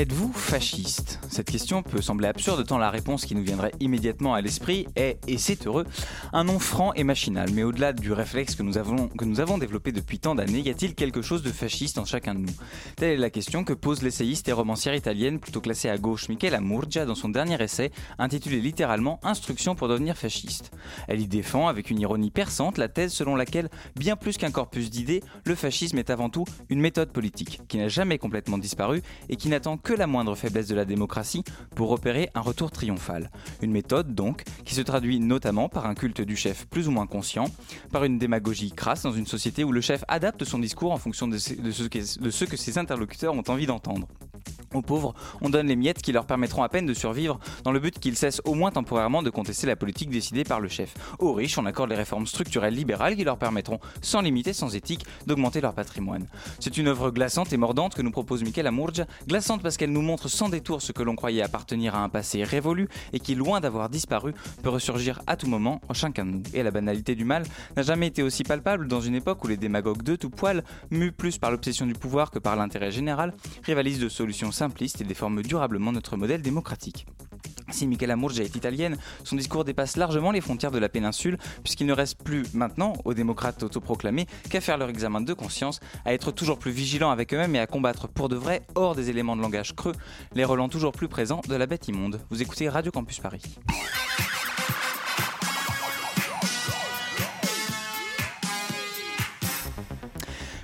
Êtes-vous fasciste? Cette question peut sembler absurde tant la réponse qui nous viendrait immédiatement à l'esprit est, et c'est heureux, un nom franc et machinal. Mais au-delà du réflexe que nous avons, que nous avons développé depuis tant d'années, y a-t-il quelque chose de fasciste en chacun de nous? Telle est la question que pose l'essayiste et romancière italienne plutôt classée à gauche Michela Murgia dans son dernier essai intitulé littéralement Instruction pour devenir fasciste. Elle y défend avec une ironie perçante la thèse selon laquelle, bien plus qu'un corpus d'idées, le fascisme est avant tout une méthode politique qui n'a jamais complètement disparu et qui n'attend que la moindre faiblesse de la démocratie pour opérer un retour triomphal. Une méthode donc qui se traduit notamment par un culte du chef plus ou moins conscient, par une démagogie crasse dans une société où le chef adapte son discours en fonction de ce, que, ses interlocuteurs ont envie d'entendre. Aux pauvres, on donne les miettes qui leur permettront à peine de survivre dans le but qu'ils cessent au moins temporairement de contester la politique décidée par le chef. Aux riches, on accorde les réformes structurelles libérales qui leur permettront, sans limite et sans éthique, d'augmenter leur patrimoine. C'est une œuvre glaçante et mordante que nous propose Michel Amurgia, glaçante parce qu'elle nous montre sans détour ce que l'on croyait appartenir à un passé révolu et qui, loin d'avoir disparu, peut ressurgir à tout moment en chacun de nous. Et la banalité du mal n'a jamais été aussi palpable dans une époque où les démagogues de tout poil, mus plus par l'obsession du pouvoir que par l'intérêt général, rivalisent de solutions simpliste et déforme durablement notre modèle démocratique. Si Michela Murgia est italienne, son discours dépasse largement les frontières de la péninsule, puisqu'il ne reste plus maintenant aux démocrates autoproclamés qu'à faire leur examen de conscience, à être toujours plus vigilants avec eux-mêmes et à combattre pour de vrai, hors des éléments de langage creux, les relents toujours plus présents de la bête immonde. Vous écoutez Radio Campus Paris.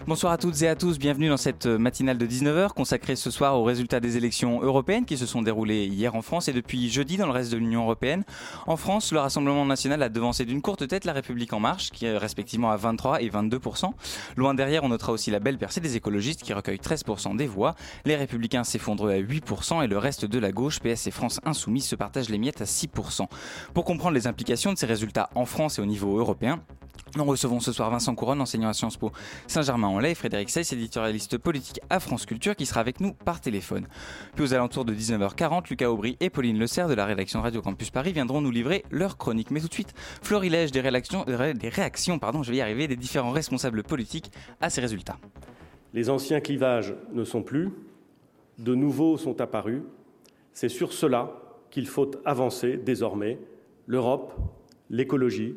Bonsoir à toutes et à tous, bienvenue dans cette matinale de 19h consacrée ce soir aux résultats des élections européennes qui se sont déroulées hier en France et depuis jeudi dans le reste de l'Union européenne. En France, le Rassemblement national a devancé d'une courte tête la République en marche, qui est respectivement à 23 et 22%. Loin derrière, on notera aussi la belle percée des écologistes qui recueillent 13% des voix. Les républicains s'effondrent à 8% et le reste de la gauche, PS et France Insoumise, se partagent les miettes à 6%. Pour comprendre les implications de ces résultats en France et au niveau européen, nous recevons ce soir Vincent Couronne, enseignant à Sciences Po Saint-Germain-en-Laye, Frédéric Seyss, éditorialiste politique à France Culture, qui sera avec nous par téléphone. Puis aux alentours de 19h40, Lucas Aubry et Pauline Le Serre de la rédaction Radio Campus Paris viendront nous livrer leur chronique. Mais tout de suite, florilège des réactions, des réactions pardon, je vais y arriver, des différents responsables politiques à ces résultats. Les anciens clivages ne sont plus, de nouveaux sont apparus. C'est sur cela qu'il faut avancer désormais l'Europe, l'écologie,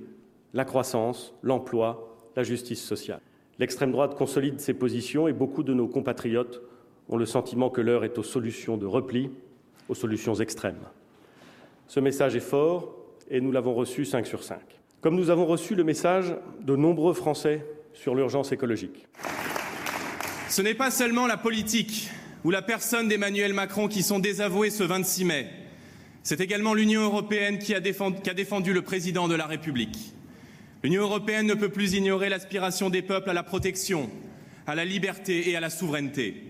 la croissance, l'emploi, la justice sociale. L'extrême droite consolide ses positions et beaucoup de nos compatriotes ont le sentiment que l'heure est aux solutions de repli, aux solutions extrêmes. Ce message est fort et nous l'avons reçu 5 sur 5. Comme nous avons reçu le message de nombreux Français sur l'urgence écologique. Ce n'est pas seulement la politique ou la personne d'Emmanuel Macron qui sont désavoués ce 26 mai. C'est également l'Union européenne qui a, défendu, qui a défendu le président de la République. L'Union européenne ne peut plus ignorer l'aspiration des peuples à la protection, à la liberté et à la souveraineté.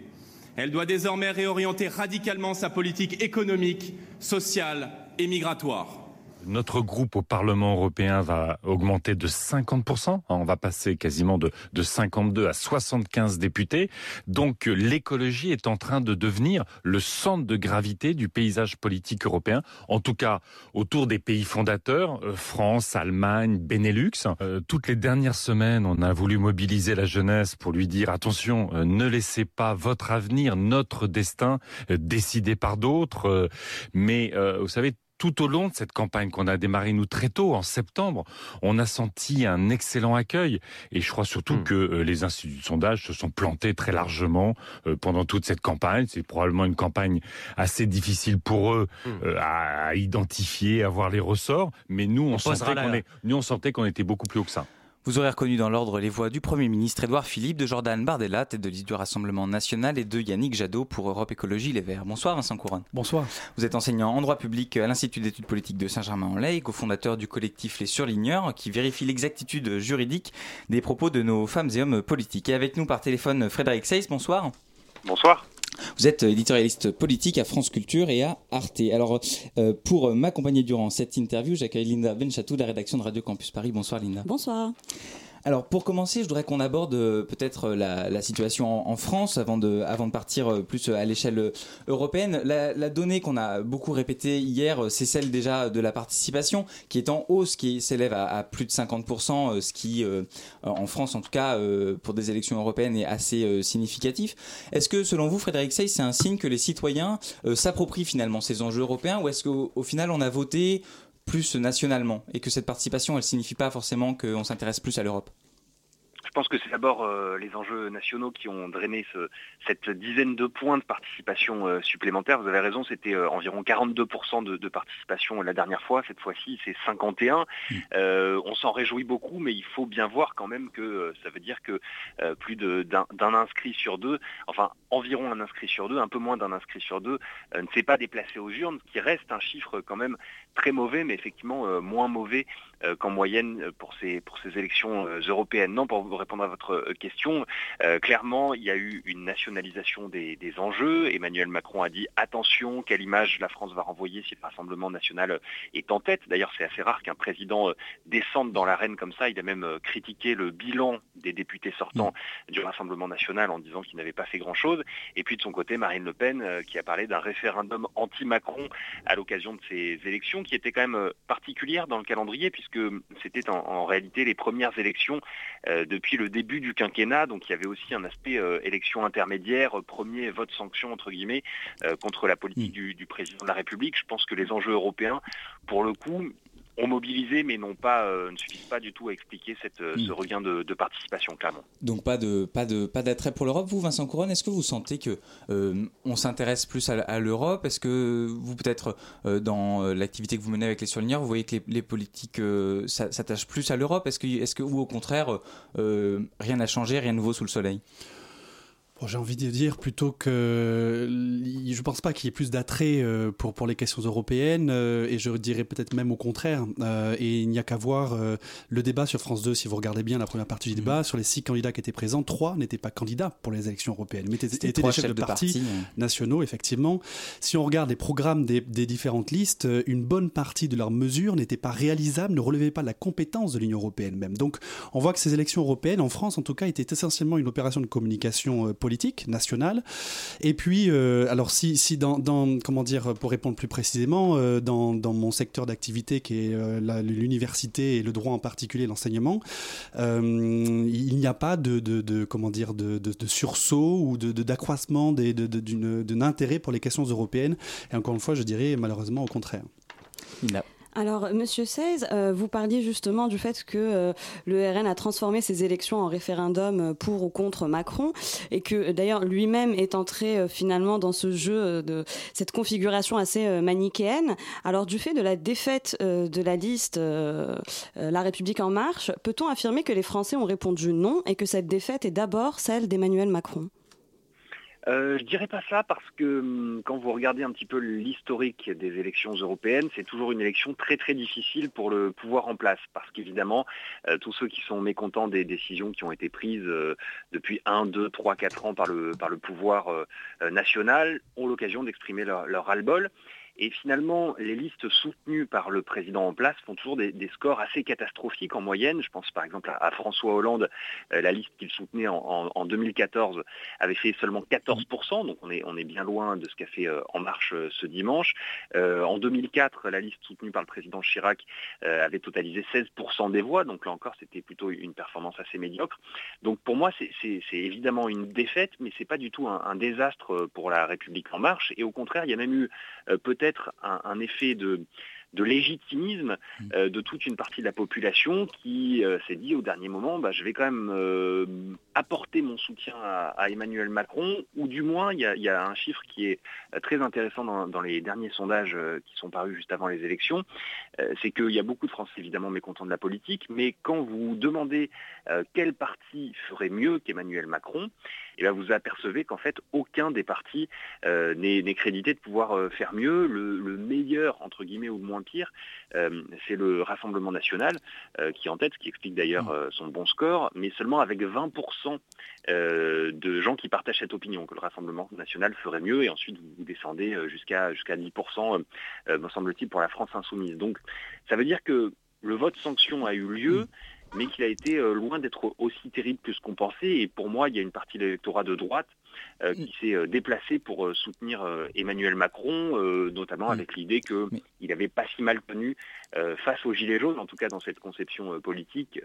Elle doit désormais réorienter radicalement sa politique économique, sociale et migratoire. Notre groupe au Parlement européen va augmenter de 50%. On va passer quasiment de, de 52 à 75 députés. Donc l'écologie est en train de devenir le centre de gravité du paysage politique européen. En tout cas, autour des pays fondateurs, euh, France, Allemagne, Benelux. Euh, toutes les dernières semaines, on a voulu mobiliser la jeunesse pour lui dire attention, euh, ne laissez pas votre avenir, notre destin décidé par d'autres. mais vous savez, tout au long de cette campagne qu'on a démarré nous très tôt, en septembre, on a senti un excellent accueil. Et je crois surtout hmm. que euh, les instituts de sondage se sont plantés très largement euh, pendant toute cette campagne. C'est probablement une campagne assez difficile pour eux hmm. euh, à, identifier, à voir les ressorts. Mais nous, on, sentait qu'on nous, on sentait qu'on était beaucoup plus haut que ça. Vous aurez reconnu dans l'ordre les voix du Premier ministre Édouard Philippe, de Jordan Bardella, tête de liste du Rassemblement national, et de Yannick Jadot pour Europe Écologie Les Verts. Bonsoir Vincent Couronne. Bonsoir. Vous êtes enseignant en droit public à l'Institut d'études politiques de Saint-Germain-en-Laye, cofondateur du collectif Les Surligneurs, qui vérifie l'exactitude juridique des propos de nos femmes et hommes politiques. Et avec nous par téléphone Frédéric Seyss, bonsoir. Bonsoir. Vous êtes éditorialiste politique à France Culture et à Arte. Alors, euh, pour m'accompagner durant cette interview, j'accueille Linda Benchatou de la rédaction de Radio Campus Paris. Bonsoir Linda. Bonsoir. Alors pour commencer, je voudrais qu'on aborde euh, peut-être euh, la, situation en, France avant de, partir euh, plus à l'échelle européenne. La, donnée qu'on a beaucoup répétée hier, c'est celle déjà de la participation qui est en hausse, qui s'élève à, plus de 50%, ce qui en France en tout cas pour des élections européennes est assez significatif. Est-ce que selon vous, Frédéric Sey, c'est un signe que les citoyens s'approprient finalement ces enjeux européens ou est-ce qu'au final on a voté plus nationalement et que cette participation, elle signifie pas forcément qu'on s'intéresse plus à l'Europe je pense que c'est d'abord euh, les enjeux nationaux qui ont drainé cette dizaine de points de participation euh, supplémentaire. Vous avez raison, c'était euh, environ 42% de, participation la dernière fois. Cette fois-ci, c'est 51. Mmh. on s'en réjouit beaucoup, mais il faut bien voir quand même que ça veut dire que plus d'un inscrit sur deux, enfin environ un inscrit sur deux, un peu moins d'un inscrit sur deux, ne s'est pas déplacé aux urnes, ce qui reste un chiffre quand même très mauvais, mais effectivement moins mauvais qu'en moyenne pour ces, pour ces élections européennes. Non, pour répondre à votre euh, question, euh, clairement, il y a eu une nationalisation des, enjeux. Emmanuel Macron a dit attention, quelle image la France va renvoyer si le Rassemblement national est en tête. D'ailleurs, c'est assez rare qu'un président euh, descende dans l'arène comme ça. Il a même critiqué le bilan des députés sortants mm. du Rassemblement national en disant qu'il n'avait pas fait grand-chose. Et puis de son côté, Marine Le Pen qui a parlé d'un référendum anti-Macron à l'occasion de ces élections qui étaient quand même particulières dans le calendrier puisque c'était en, réalité les premières élections depuis le début du quinquennat, donc il y avait aussi un aspect euh, élection intermédiaire, euh, premier vote sanction entre guillemets euh, contre la politique mm. du, président de la République. Je pense que les enjeux européens, pour le coup, ont mobilisé, mais non pas, euh, ne suffisent pas du tout à expliquer cette, euh, ce hmm. regain de, participation, clairement. Donc pas de pas de pas d'attrait pour l'Europe. Vous, Vincent Couronne, est-ce que vous sentez que euh, on s'intéresse plus à, l'Europe? Est-ce que vous peut-être dans l'activité que vous menez avec les surligneurs, vous voyez que les, politiques s'attachent plus à l'Europe? Est-ce que est-ce que ou au contraire rien n'a changé, rien de nouveau sous le soleil? J'ai envie de dire plutôt que je ne pense pas qu'il y ait plus d'attrait euh, pour, pour les questions européennes euh, et je dirais peut-être même au contraire. Euh, et il n'y a qu'à voir le débat sur France 2, si vous regardez bien la première partie du mhm. débat, sur les six candidats qui étaient présents, trois n'étaient pas candidats pour les élections européennes, mais étaient, des chefs de, partis nationaux, effectivement. Si on regarde les programmes des, des différentes listes, une bonne partie de leurs mesures n'étaient pas réalisables, ne relevaient pas de la compétence de l'Union européenne même. Donc on voit que ces élections européennes, en France en tout cas, étaient essentiellement une opération de communication politique politique. Et puis, euh, alors si, si dans, comment dire, pour répondre plus précisément, euh, dans, dans, mon secteur d'activité qui est euh, l'université et le droit en particulier, l'enseignement, il n'y a pas de, de, comment dire, de, de, sursaut ou d'accroissement d'un intérêt pour les questions européennes. Et encore une fois, je dirais malheureusement au contraire. Alors, Monsieur Seize, euh, vous parliez justement du fait que euh, le RN a transformé ses élections en référendum pour ou contre Macron, et que d'ailleurs lui-même est entré euh, finalement dans ce jeu de cette configuration assez manichéenne. Alors, du fait de la défaite de la liste La République en marche, peut-on affirmer que les Français ont répondu non et que cette défaite est d'abord celle d'Emmanuel Macron? Euh, je dirais pas ça parce que hum, quand vous regardez un petit peu l'historique des élections européennes, c'est toujours une élection très très difficile pour le pouvoir en place parce qu'évidemment, euh, tous ceux qui sont mécontents des décisions qui ont été prises euh, depuis 1, 2, 3, 4 ans par le, par le pouvoir national ont l'occasion d'exprimer leur, leur ras-le-bol. Et finalement, les listes soutenues par le président en place font toujours des, scores assez catastrophiques en moyenne. Je pense par exemple à, François Hollande, euh, la liste qu'il soutenait en, 2014 avait fait seulement 14%, donc on est, bien loin de ce qu'a fait euh, En Marche euh, ce dimanche. en 2004, la liste soutenue par le président Chirac avait totalisé 16% des voix, donc là encore c'était plutôt une performance assez médiocre. Donc pour moi c'est évidemment une défaite, mais ce n'est pas du tout un, un, désastre pour la République En Marche, et au contraire il y a même eu peut-être un, effet de, légitimisme mm. euh, de toute une partie de la population qui euh, s'est dit au dernier moment, bah, je vais quand même euh, apporter mon soutien à, Emmanuel Macron, ou du moins il y, a, un chiffre qui est très intéressant dans, les derniers sondages qui sont parus juste avant les élections, c'est qu'il y a beaucoup de Français évidemment mécontents de la politique, mais quand vous demandez quel parti ferait mieux qu'Emmanuel Macron, et là vous apercevez qu'en fait aucun des partis n'est crédité de pouvoir faire mieux. Le, meilleur, entre guillemets, ou le moins pire, c'est le Rassemblement national qui est en tête, ce qui explique d'ailleurs mmh. son bon score, mais seulement avec 20% de gens qui partagent cette opinion, que le Rassemblement national ferait mieux, et ensuite vous descendez jusqu'à jusqu'à 10%, me semble-t-il, pour la France insoumise. Donc ça veut dire que le vote sanction a eu lieu, mmh mais qu'il a été euh, loin d'être aussi terrible que ce qu'on pensait. Et pour moi, il y a une partie de l'électorat de droite euh, qui s'est euh, déplacé pour soutenir Emmanuel Macron, notamment avec l'idée qu'il n'avait pas si mal tenu face aux Gilets jaunes, en tout cas dans cette conception politique,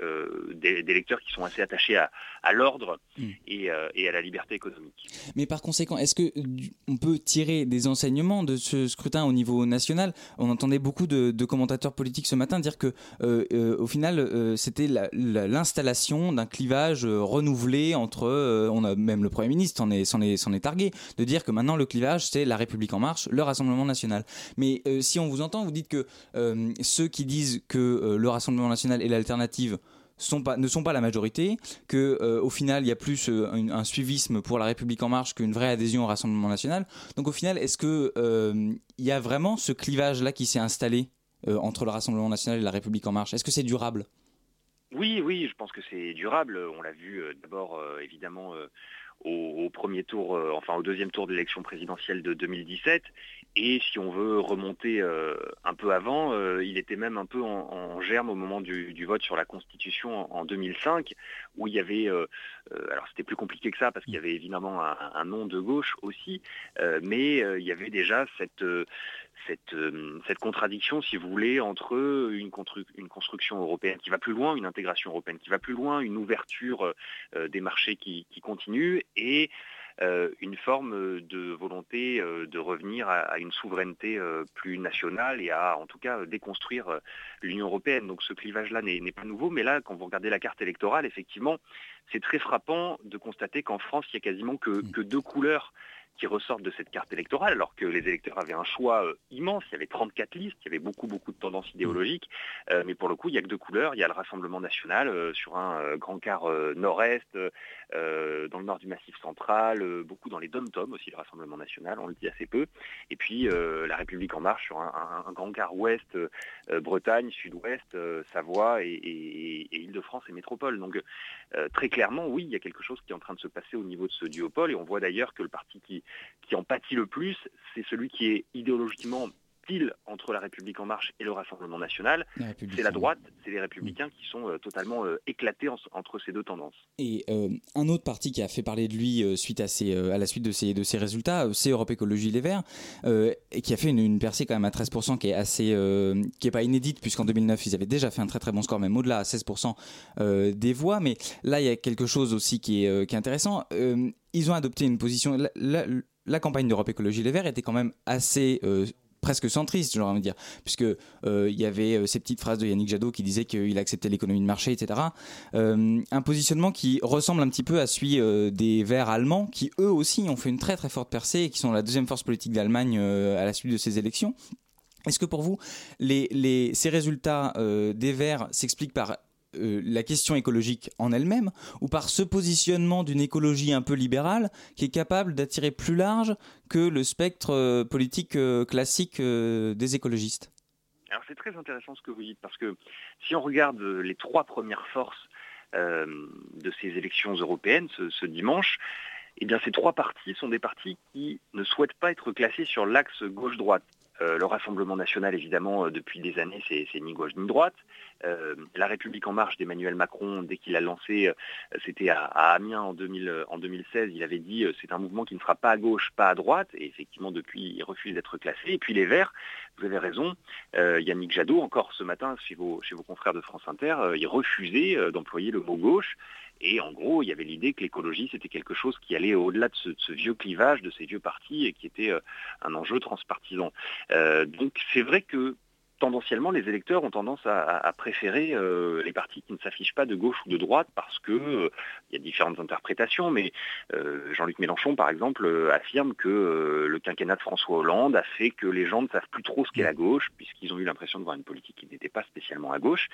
des, électeurs qui sont assez attachés à, l'ordre mm. et, à la liberté économique. Mais par conséquent, est-ce qu'on peut tirer des enseignements de ce scrutin au niveau national? On entendait beaucoup de, commentateurs politiques ce matin dire que, au final, c'était l'installation d'un clivage renouvelé entre, on a même le Premier ministre s'en est, s'en est, targué, de dire que maintenant le clivage c'est la République en marche, le Rassemblement national. Mais euh, si on vous entend, vous dites que euh, ceux qui disent que euh, le Rassemblement national est l'alternative ne sont pas la majorité, que au final il y a plus un, suivisme pour la République en marche qu'une vraie adhésion au Rassemblement national. Donc au final, est-ce que il y a vraiment ce clivage là qui s'est installé entre le Rassemblement national et la République en marche? Est-ce que c'est durable? Oui, oui, je pense que c'est durable. On l'a vu d'abord évidemment au, premier tour, euh, enfin au deuxième tour de l'élection présidentielle de 2017. Et si on veut remonter euh, un peu avant, euh, il était même un peu en, germe au moment du, vote sur la Constitution en, 2005, où il y avait, alors c'était plus compliqué que ça parce qu'il y avait évidemment un nom de gauche aussi, mais il y avait déjà cette euh, contradiction, si vous voulez, entre une, construction européenne qui va plus loin, une intégration européenne qui va plus loin, une ouverture euh, des marchés qui, continue et euh, une forme de volonté de revenir à, une souveraineté plus nationale et à en tout cas déconstruire l'Union européenne. Donc ce clivage-là n'est pas nouveau, mais là, quand vous regardez la carte électorale, effectivement, c'est très frappant de constater qu'en France, il n'y a quasiment que, que deux couleurs qui ressortent de cette carte électorale, alors que les électeurs avaient un choix euh, immense. Il y avait 34 listes, il y avait beaucoup, beaucoup de tendances idéologiques. Euh, mais pour le coup, il n'y a que deux couleurs. Il y a le Rassemblement national euh, sur un grand quart nord-est, dans le nord du Massif central, beaucoup dans les dom-tom aussi, le Rassemblement national, on le dit assez peu. Et puis la République en marche sur un, grand quart ouest, Bretagne, sud-ouest, Savoie et, et Île-de-France et métropole. Donc très clairement, oui, il y a quelque chose qui est en train de se passer au niveau de ce duopole. Et on voit d'ailleurs que le parti qui, qui en pâtit le plus, c'est celui qui est idéologiquement entre la République en marche et le Rassemblement national, c'est la droite, c'est les républicains qui sont euh, totalement euh, éclatés entre ces deux tendances. Et euh, un autre parti qui a fait parler de lui suite à, la suite de ces résultats, c'est Europe Écologie Les Verts, et qui a fait une, percée quand même à 13%, qui est assez, qui est pas inédite puisqu'en 2009 ils avaient déjà fait un très très bon score, même au-delà à 16% des voix. Mais là il y a quelque chose aussi qui est, qui est intéressant ils ont adopté une position. La, campagne d'Europe Écologie Les Verts était quand même assez euh, presque centriste, j'aurais envie de dire, puisque euh, il y avait euh, ces petites phrases de Yannick Jadot qui disait qu'il acceptait l'économie de marché, etc. un positionnement qui ressemble un petit peu à celui des Verts allemands, qui eux aussi ont fait une très très forte percée et qui sont la deuxième force politique d'Allemagne à la suite de ces élections. Est-ce que pour vous, ces résultats des Verts s'expliquent par euh, la question écologique en elle-même ou par ce positionnement d'une écologie un peu libérale qui est capable d'attirer plus large que le spectre euh, politique euh, classique des écologistes? Alors c'est très intéressant ce que vous dites parce que si on regarde les trois premières forces de ces élections européennes ce, dimanche, eh bien ces trois partis sont des partis qui ne souhaitent pas être classés sur l'axe gauche-droite. Euh, le Rassemblement national, évidemment, euh, depuis des années, c'est ni gauche ni droite. Euh, la République en marche d'Emmanuel Macron, dès qu'il a lancé, c'était à, Amiens en, 2016, il avait dit c'est un mouvement qui ne sera pas à gauche, pas à droite. Et effectivement, depuis, il refuse d'être classé. Et puis les Verts, vous avez raison, Yannick Jadot, encore ce matin, chez vos, chez vos confrères de France Inter, il refusait d'employer le mot gauche. Et en gros, il y avait l'idée que l'écologie, c'était quelque chose qui allait au-delà de ce, vieux clivage, de ces vieux partis, et qui était euh, un enjeu transpartisan. Euh, donc c'est vrai que tendanciellement, les électeurs ont tendance à, préférer euh, les partis qui ne s'affichent pas de gauche ou de droite parce que il y a différentes interprétations, mais Jean-Luc Mélenchon, par exemple, affirme que le quinquennat de François Hollande a fait que les gens ne savent plus trop ce qu'est la gauche, puisqu'ils ont eu l'impression de voir une politique qui n'était pas spécialement à gauche.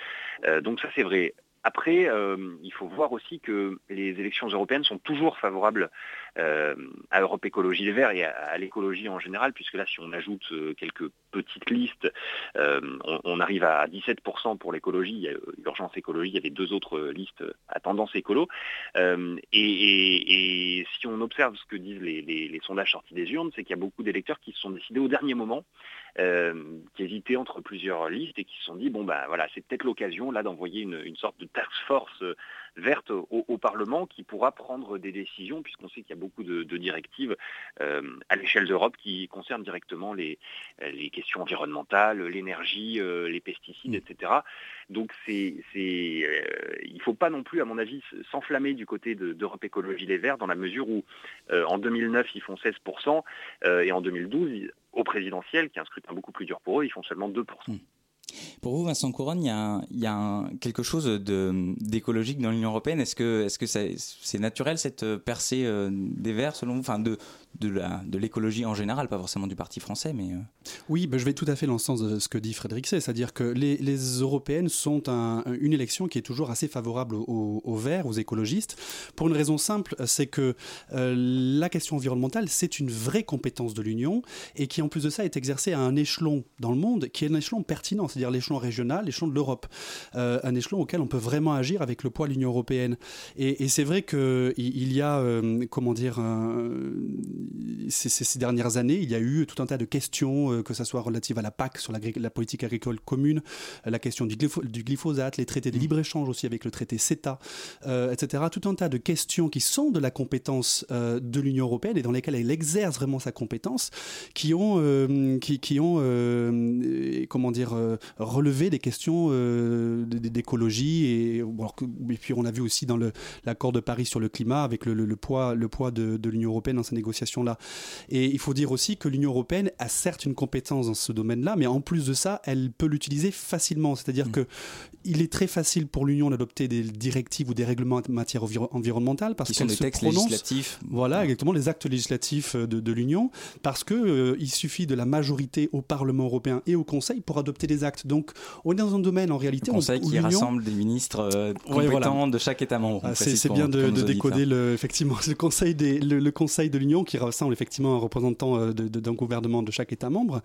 donc ça, c'est vrai. Après, euh, il faut voir aussi que les élections européennes sont toujours favorables à Europe Écologie Les Verts et à, l'écologie en général, puisque là, si on ajoute quelques petites listes, on, arrive à 17% pour l'écologie, l'urgence écologie, il y avait deux autres listes à tendance écolo. Et, si on observe ce que disent les, sondages sortis des urnes, c'est qu'il y a beaucoup d'électeurs qui se sont décidés au dernier moment, qui hésitaient entre plusieurs listes et qui se sont dit, bon ben voilà, c'est peut-être l'occasion là d'envoyer une, sorte de task force verte au, Parlement qui pourra prendre des décisions, puisqu'on sait qu'il y a beaucoup de, directives euh, à l'échelle d'Europe qui concernent directement les, questions environnementales, l'énergie, euh, les pesticides, etc. Donc c'est, euh, il ne faut pas non plus, à mon avis, s'enflammer du côté d'Europe Écologie Les Verts, dans la mesure où en 2009, ils font 16%, et en 2012, au présidentiel, qui est un scrutin beaucoup plus dur pour eux, ils font seulement 2%. Pour vous, Vincent Couronne, il y a, quelque chose d'écologique dans l'Union européenne? Est-ce que c'est naturel cette percée euh, des Verts, selon vous, enfin de, de l'écologie en général, pas forcément du Parti français, mais... Euh. Oui, ben, je vais tout à fait dans le sens de ce que dit Frédéric. C'est-à-dire que les, européennes sont une élection qui est toujours assez favorable aux, Verts, aux écologistes, pour une raison simple, c'est que euh, la question environnementale, c'est une vraie compétence de l'Union, et qui en plus de ça est exercée à un échelon dans le monde qui est un échelon pertinent, c'est-à-dire l'échelon régional, l'échelon de l'Europe, euh, un échelon auquel on peut vraiment agir avec le poids de l'Union européenne. Et, c'est vrai qu'il il y a, comment dire, ces, dernières années, il y a eu tout un tas de questions, euh, que ce soit relatives à la PAC, sur la, politique agricole commune, euh, la question du, glyphosate, les traités de mmh. libre-échange aussi avec le traité CETA, euh, etc. Tout un tas de questions qui sont de la compétence de l'Union européenne et dans lesquelles elle exerce vraiment sa compétence, qui ont, qui, ont comment dire, relevé des questions d'écologie. Et, et, puis on a vu aussi dans l'accord de Paris sur le climat, avec le, poids, le poids de, de l'Union européenne dans ces négociations-là. Et il faut dire aussi que l'Union européenne a certes une compétence dans ce domaine-là, mais en plus de ça, elle peut l'utiliser facilement. C'est-à-dire mm. que il est très facile pour l'Union d'adopter des directives ou des règlements en matière environnementale parce qu'elle se textes législatifs. Voilà, exactement, les actes législatifs de, de l'Union, parce que euh, il suffit de la majorité au Parlement européen et au Conseil pour adopter des actes. Donc, on est dans un domaine en réalité. Le Conseil qui rassemble des ministres euh, compétents de chaque État membre. Ah, c'est bien de, décoder le, effectivement le Conseil des, le Conseil de l'Union qui rassemble effectivement un représentant euh, d'un gouvernement de chaque État membre.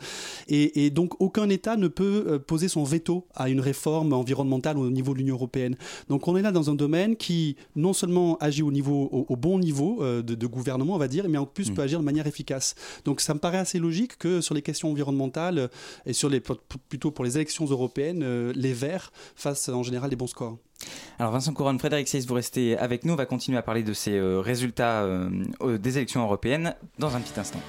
Et, donc aucun État ne peut euh, poser son veto à une réforme environnementale au niveau de l'Union européenne. Donc on est là dans un domaine qui non seulement agit au, niveau, au, bon niveau euh, de, gouvernement, on va dire, mais en plus mm. peut agir de manière efficace. Donc ça me paraît assez logique que sur les questions environnementales et sur les, plutôt pour les élections européennes, les Verts fassent en général des bons scores. Alors Vincent Couronne, Frédéric Seyss, vous restez avec nous. Va continuer à parler de ces euh, résultats euh, des élections européennes dans un petit instant.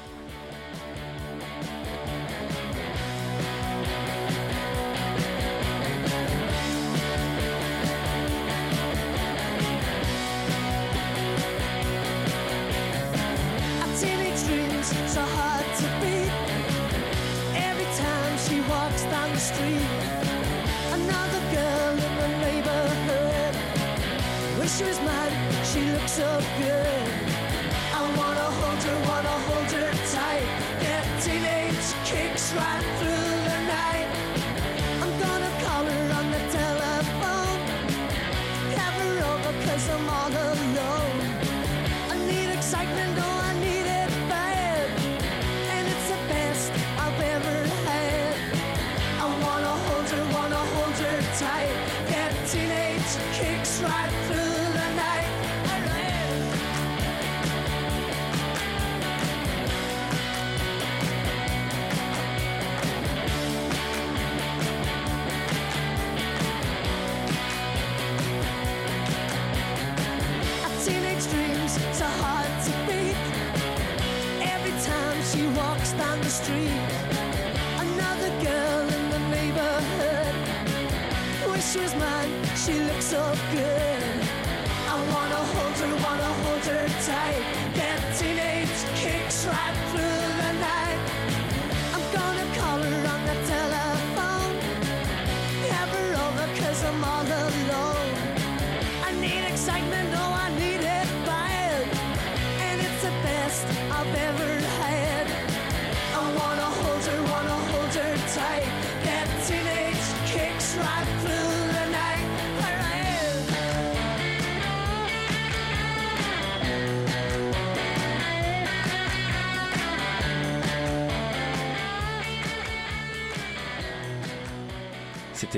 good.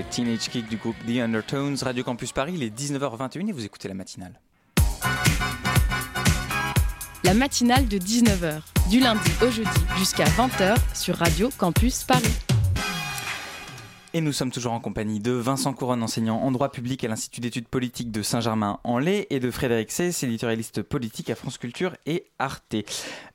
Teenage Kick du groupe The Undertones, Radio Campus Paris, il est 19h21 et vous écoutez la matinale. La matinale de 19h, du lundi au jeudi jusqu'à 20h sur Radio Campus Paris. Et nous sommes toujours en compagnie de Vincent Couronne, enseignant en droit public à l'Institut d'études politiques de Saint-Germain-en-Laye, et de Frédéric Cess, éditorialiste politique à France Culture et Arte.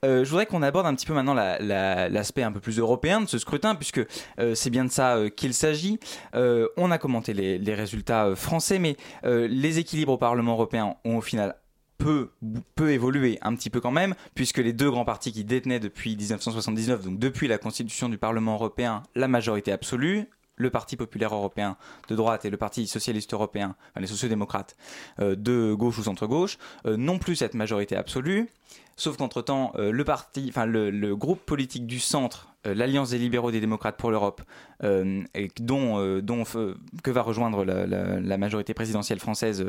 Euh, je voudrais qu'on aborde un petit peu maintenant l'aspect un peu plus européen de ce scrutin, puisque euh, c'est bien de ça euh, qu'il s'agit. on a commenté les, résultats français, mais les équilibres au Parlement européen ont au final peu, peu évolué un petit peu quand même, puisque les deux grands partis qui détenaient depuis 1979, donc depuis la constitution du Parlement européen, la majorité absolue, le Parti populaire européen de droite et le Parti socialiste européen, les sociodémocrates euh, de gauche ou centre-gauche, euh, non plus cette majorité absolue. Sauf qu'entre-temps, euh, le parti, enfin le, groupe politique du centre, l'Alliance des libéraux des démocrates pour l'Europe, dont que va rejoindre la majorité présidentielle française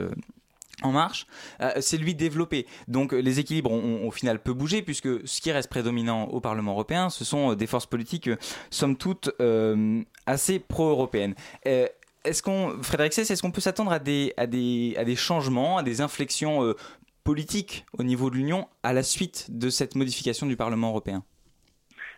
en marche, euh, c'est lui développé. Donc les équilibres au final peu bougé puisque ce qui reste prédominant au Parlement européen, ce sont euh, des forces politiques, euh, somme toute, assez pro-européennes. est-ce qu'on, Frédéric Cess, est-ce qu'on peut s'attendre à des, à, des, à des changements, à des inflexions politiques au niveau de l'Union à la suite de cette modification du Parlement européen?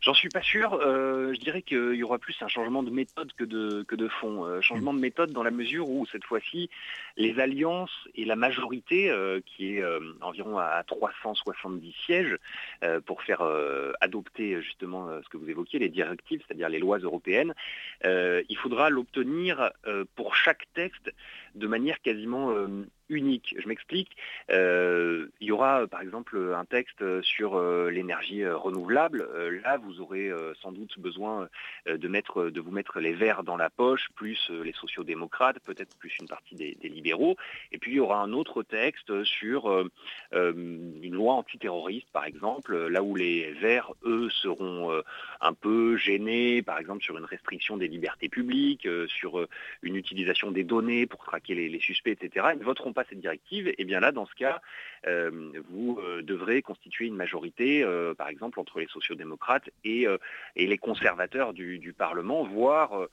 J'en suis pas sûr. Euh, je dirais qu'il y aura plus un changement de méthode que de, fond. Euh, changement de méthode dans la mesure où, cette fois-ci, les alliances et la majorité, euh, qui est environ à 370 sièges, pour faire adopter justement ce que vous évoquiez, les directives, c'est-à-dire les lois européennes, il faudra l'obtenir pour chaque texte de manière quasiment unique. Je m'explique. Euh, il y aura par exemple un texte sur euh, l'énergie euh, renouvelable. là, vous aurez sans doute besoin de, mettre, de vous mettre les verts dans la poche, plus les sociodémocrates, peut-être plus une partie des, libéraux. Et puis il y aura un autre texte sur une loi antiterroriste, par exemple, là où les verts, eux, seront un peu gênés, par exemple sur une restriction des libertés publiques, sur une utilisation des données pour traquer les, suspects, etc. Ils voteront cette directive, et eh bien là, dans ce cas, euh, vous euh, devrez constituer une majorité, euh, par exemple, entre les sociodémocrates et, et les conservateurs du, du Parlement, voire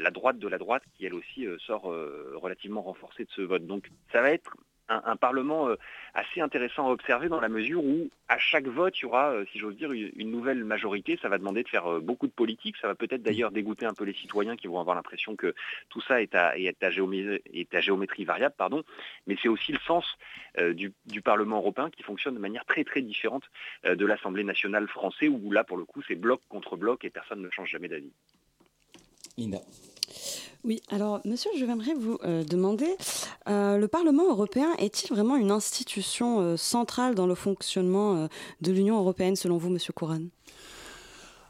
la droite de la droite qui, elle aussi, sort relativement renforcée de ce vote. Donc ça va être un, Parlement euh, assez intéressant à observer dans la mesure où à chaque vote, il y aura, euh, si j'ose dire, une nouvelle majorité. Ça va demander de faire euh, beaucoup de politique. Ça va peut-être d'ailleurs dégoûter un peu les citoyens qui vont avoir l'impression que tout ça est à, géométrie, variable. Pardon. Mais c'est aussi le sens du, Parlement européen qui fonctionne de manière très très différente de l'Assemblée nationale française où là, pour le coup, c'est bloc contre bloc et personne ne change jamais d'avis. Oui, alors monsieur, je viendrais vous euh, demander, euh, le Parlement européen est-il vraiment une institution euh, centrale dans le fonctionnement de l'Union européenne selon vous, monsieur Couronne?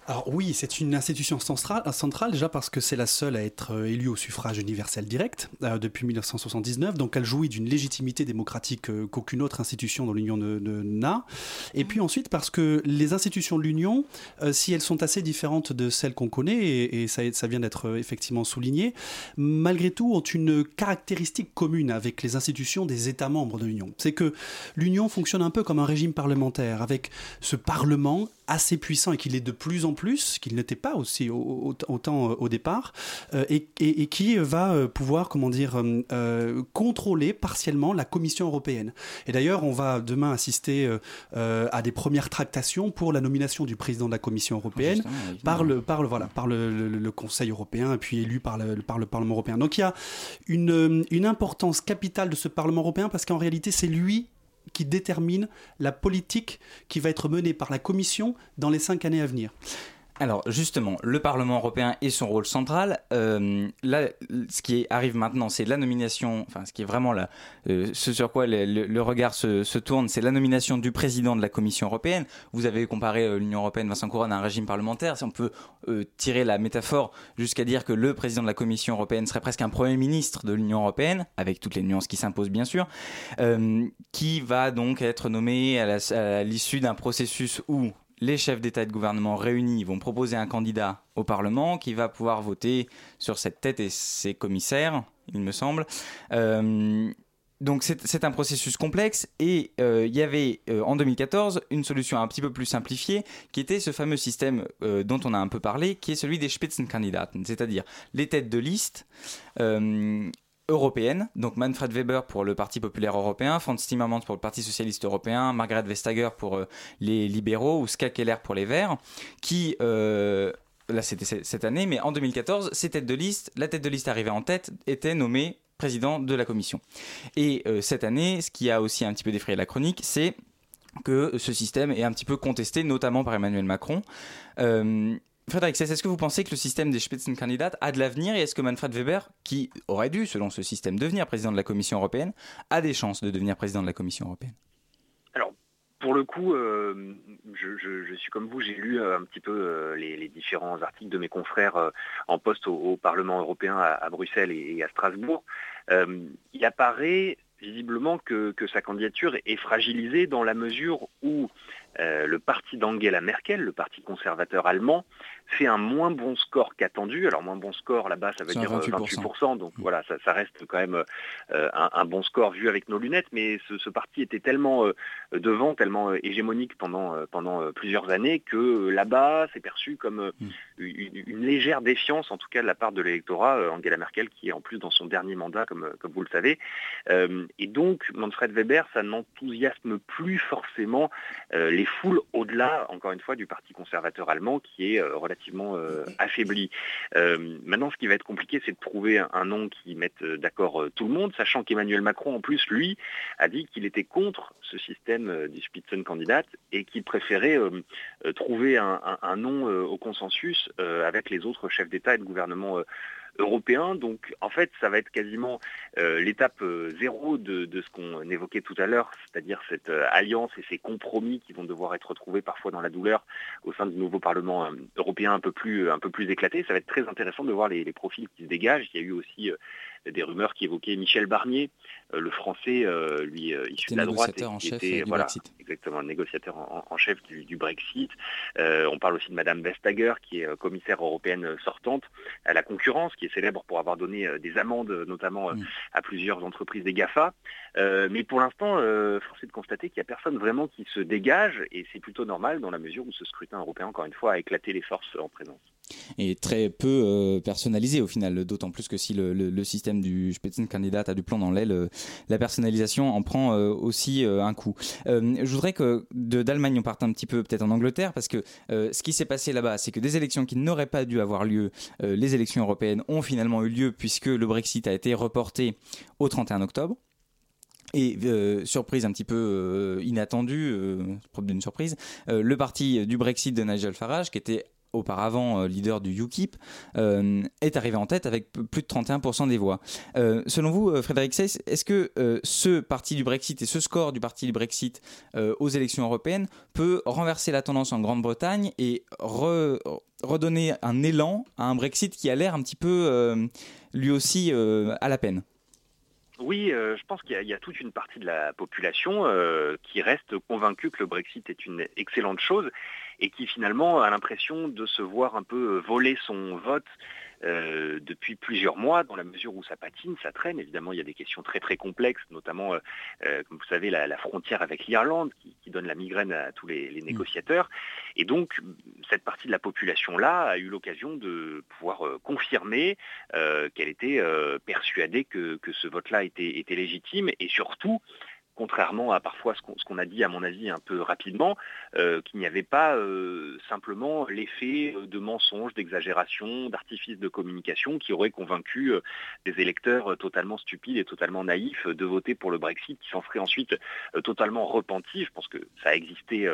Alors oui, c'est une institution centrale, déjà parce que c'est la seule à être euh, élue au suffrage universel direct euh, depuis 1979, donc elle jouit d'une légitimité démocratique euh, qu'aucune autre institution dans l'Union n'a. Et puis ensuite parce que les institutions de l'Union, si elles sont assez différentes de celles qu'on connaît, et, ça, vient d'être effectivement souligné, malgré tout ont une caractéristique commune avec les institutions des États membres de l'Union. C'est que l'Union fonctionne un peu comme un régime parlementaire, avec ce Parlement assez puissant et qu'il est de plus en plus, qu'il n'était pas aussi autant euh, au départ, euh, et, qui va euh, pouvoir, comment dire, contrôler partiellement la Commission européenne. Et d'ailleurs, on va demain assister à des premières tractations pour la nomination du président de la Commission européenne par le, par le, voilà, par le, Conseil européen et puis élu par le, par le Parlement européen. Donc il y a une, une importance capitale de ce Parlement européen parce qu'en réalité, c'est lui qui détermine la politique qui va être menée par la Commission dans les cinq années à venir. Alors justement, le Parlement européen et son rôle central. Euh, ce qui arrive maintenant, c'est la nomination. Enfin, ce qui est vraiment là, euh, ce sur quoi le, regard se, tourne, c'est la nomination du président de la Commission européenne. Vous avez comparé euh, l'Union européenne, Vincent Couronne, à un régime parlementaire. Si on peut tirer la métaphore jusqu'à dire que le président de la Commission européenne serait presque un premier ministre de l'Union européenne, avec toutes les nuances qui s'imposent bien sûr, qui va donc être nommé à l'issue d'un processus où les chefs d'État et de gouvernement réunis vont proposer un candidat au Parlement qui va pouvoir voter sur cette tête et ses commissaires, il me semble. Euh, donc c'est un processus complexe et euh, il y avait euh, en 2014 une solution un petit peu plus simplifiée qui était ce fameux système dont on a un peu parlé, qui est celui des Spitzenkandidaten, c'est-à-dire les têtes de liste européennes, donc Manfred Weber pour le Parti populaire européen, Franz Timmermans pour le Parti socialiste européen, Margaret Vestager pour les libéraux ou Ska Keller pour les Verts, qui là c'était cette année, mais en 2014, ces têtes de liste, la tête de liste arrivée en tête était nommée président de la commission. Et euh, cette année, ce qui a aussi un petit peu défrayé la chronique, c'est que ce système est un petit peu contesté, notamment par Emmanuel Macron. Euh, Frédéric est-ce que vous pensez que le système des Spitzenkandidaten a de l'avenir et est-ce que Manfred Weber, qui aurait dû, selon ce système, devenir président de la Commission européenne, a des chances de devenir président de la Commission européenne? Pour le coup, euh, je, suis comme vous, j'ai lu euh, un petit peu euh, les, différents articles de mes confrères en poste au, Parlement européen à, Bruxelles et, à Strasbourg. il apparaît visiblement que, sa candidature est fragilisée dans la mesure où le parti d'Angela Merkel, le parti conservateur allemand, fait un moins bon score qu'attendu. Alors moins bon score là-bas, ça veut dire 28%. Euh, donc mm. voilà, ça, reste quand même euh, un, bon score vu avec nos lunettes. Mais ce, parti était tellement euh, devant, tellement hégémonique pendant, pendant plusieurs années que là-bas, c'est perçu comme mm. une, légère défiance, en tout cas de la part de l'électorat, Angela Merkel, qui est en plus dans son dernier mandat, comme, comme vous le savez. et donc, Manfred Weber, ça n'enthousiasme plus forcément les foules au-delà, encore une fois, du Parti conservateur allemand, qui est relativement relativement euh, affaibli. Euh, maintenant, ce qui va être compliqué, c'est de trouver un, nom qui mette euh, d'accord tout le monde, sachant qu'Emmanuel Macron, en plus, lui, a dit qu'il était contre ce système du Spitzenkandidat et qu'il préférait trouver un, un, nom au consensus avec les autres chefs d'État et de gouvernement européen. Donc en fait, ça va être quasiment euh, l'étape euh, zéro de, ce qu'on évoquait tout à l'heure, c'est-à-dire cette euh, alliance et ces compromis qui vont devoir être retrouvés parfois dans la douleur au sein du nouveau Parlement européen un peu plus, un éclaté. Ça va être très intéressant de voir les, les profils qui se dégagent. Il y a eu aussi des rumeurs qui évoquaient Michel Barnier, euh, le français, euh, lui, euh, issu de la droite, et qui était voilà, exactement un négociateur en, chef du, Brexit. on parle aussi de Madame Vestager, qui est commissaire européenne sortante à la concurrence, qui est célèbre pour avoir donné des amendes, notamment mm. à plusieurs entreprises des GAFA. mais pour l'instant, force est de constater qu'il n'y a personne vraiment qui se dégage, et c'est plutôt normal dans la mesure où ce scrutin européen, encore une fois, a éclaté les forces en présence et très peu euh, personnalisé au final, d'autant plus que si le, système du Spitzenkandidat a du plomb dans l'aile, euh, la personnalisation en prend euh, aussi un coup. je voudrais que d'Allemagne on parte un petit peu peut-être en Angleterre parce que ce qui s'est passé là-bas, c'est que des élections qui n'auraient pas dû avoir lieu, les élections européennes ont finalement eu lieu puisque le Brexit a été reporté au 31 octobre. Et surprise un petit peu inattendue, euh, d'une surprise, le parti du Brexit de Nigel Farage, qui était auparavant euh, leader du UKIP, euh, est arrivé en tête avec plus de 31% des voix. Euh, selon vous, Frédéric Seyss, est-ce que ce parti du Brexit et ce score du parti du Brexit aux élections européennes peut renverser la tendance en Grande-Bretagne et redonner un élan à un Brexit qui a l'air un petit peu, lui aussi, à la peine? Oui, je pense qu'il y, a toute une partie de la population qui reste convaincue que le Brexit est une excellente chose et qui finalement a l'impression de se voir un peu voler son vote euh, depuis plusieurs mois, dans la mesure où ça patine, ça traîne. Évidemment, il y a des questions très très complexes, notamment, euh, euh, comme vous savez, la, frontière avec l'Irlande, qui, donne la migraine à tous les, mm. négociateurs. Et donc, cette partie de la population-là a eu l'occasion de pouvoir confirmer qu'elle était persuadée que, ce vote-là était, était légitime, et surtout contrairement à parfois ce qu'on a dit, à mon avis, un peu rapidement, euh, qu'il n'y avait pas euh, simplement l'effet de mensonges, d'exagération, d'artifices de communication qui aurait convaincu euh, des électeurs totalement stupides et totalement naïfs de voter pour le Brexit, qui s'en seraient ensuite totalement repentis. Je pense que ça a existé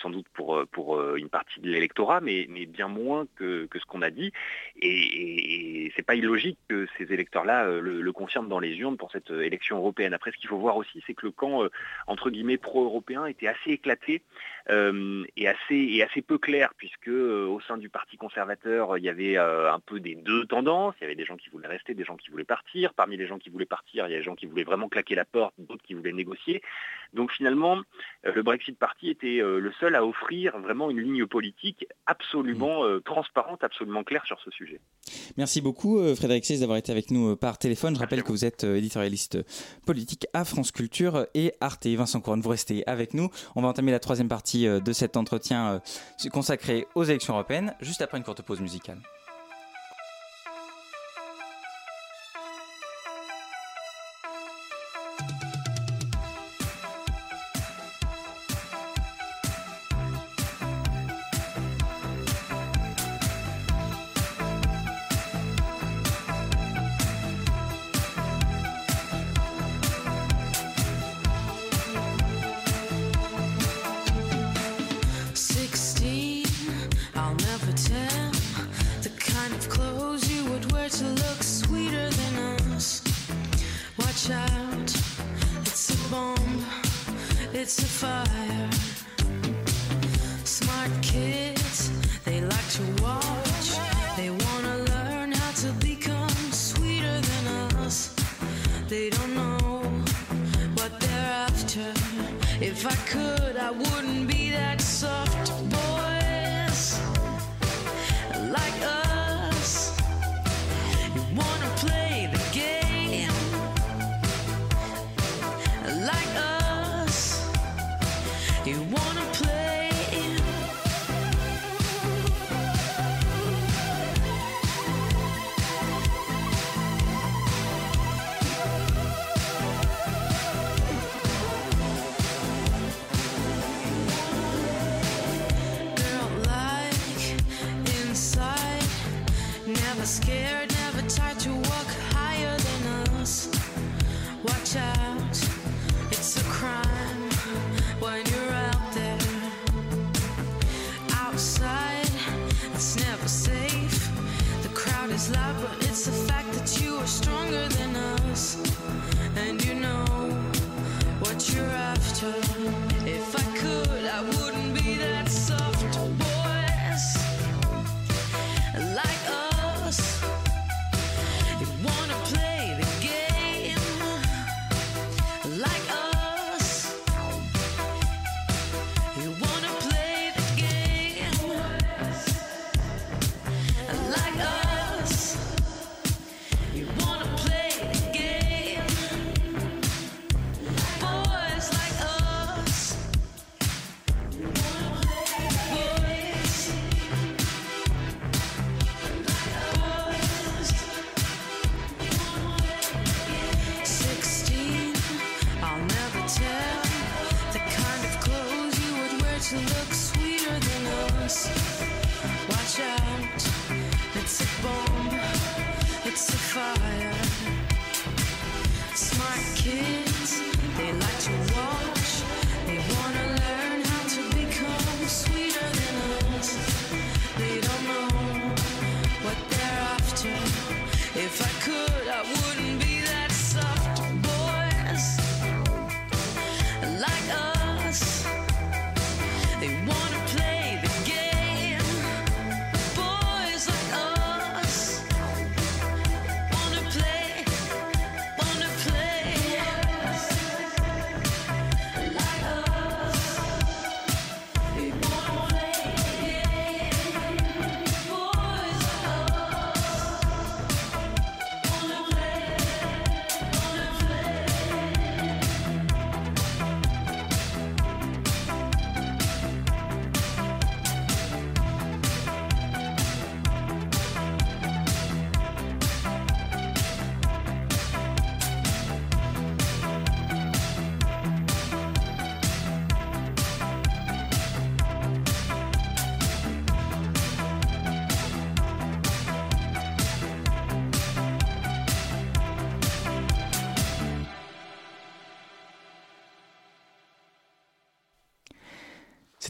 sans doute pour, pour une partie de l'électorat, mais, mais bien moins que, ce qu'on a dit. Et, et c'est pas illogique que ces électeurs-là le, le confirment dans les urnes pour cette élection européenne. Après, ce qu'il faut voir aussi, c'est que le camp entre guillemets pro-européen était assez éclaté et, assez, et assez peu clair, puisque au sein du Parti conservateur, il y avait un peu des deux tendances. Il y avait des gens qui voulaient rester, des gens qui voulaient partir. Parmi les gens qui voulaient partir, il y a des gens qui voulaient vraiment claquer la porte, d'autres qui voulaient négocier. Donc finalement, le Brexit Party était le seul à offrir vraiment une ligne politique absolument mmh. transparente, absolument claire sur ce sujet. Merci beaucoup Frédéric Seyss d'avoir été avec nous par téléphone. Je rappelle que vous êtes éditorialiste politique à France Culture et Arte. Vincent Couronne, vous restez avec nous. On va entamer la troisième partie euh, de cet entretien euh, consacré aux élections européennes, juste après une courte pause musicale.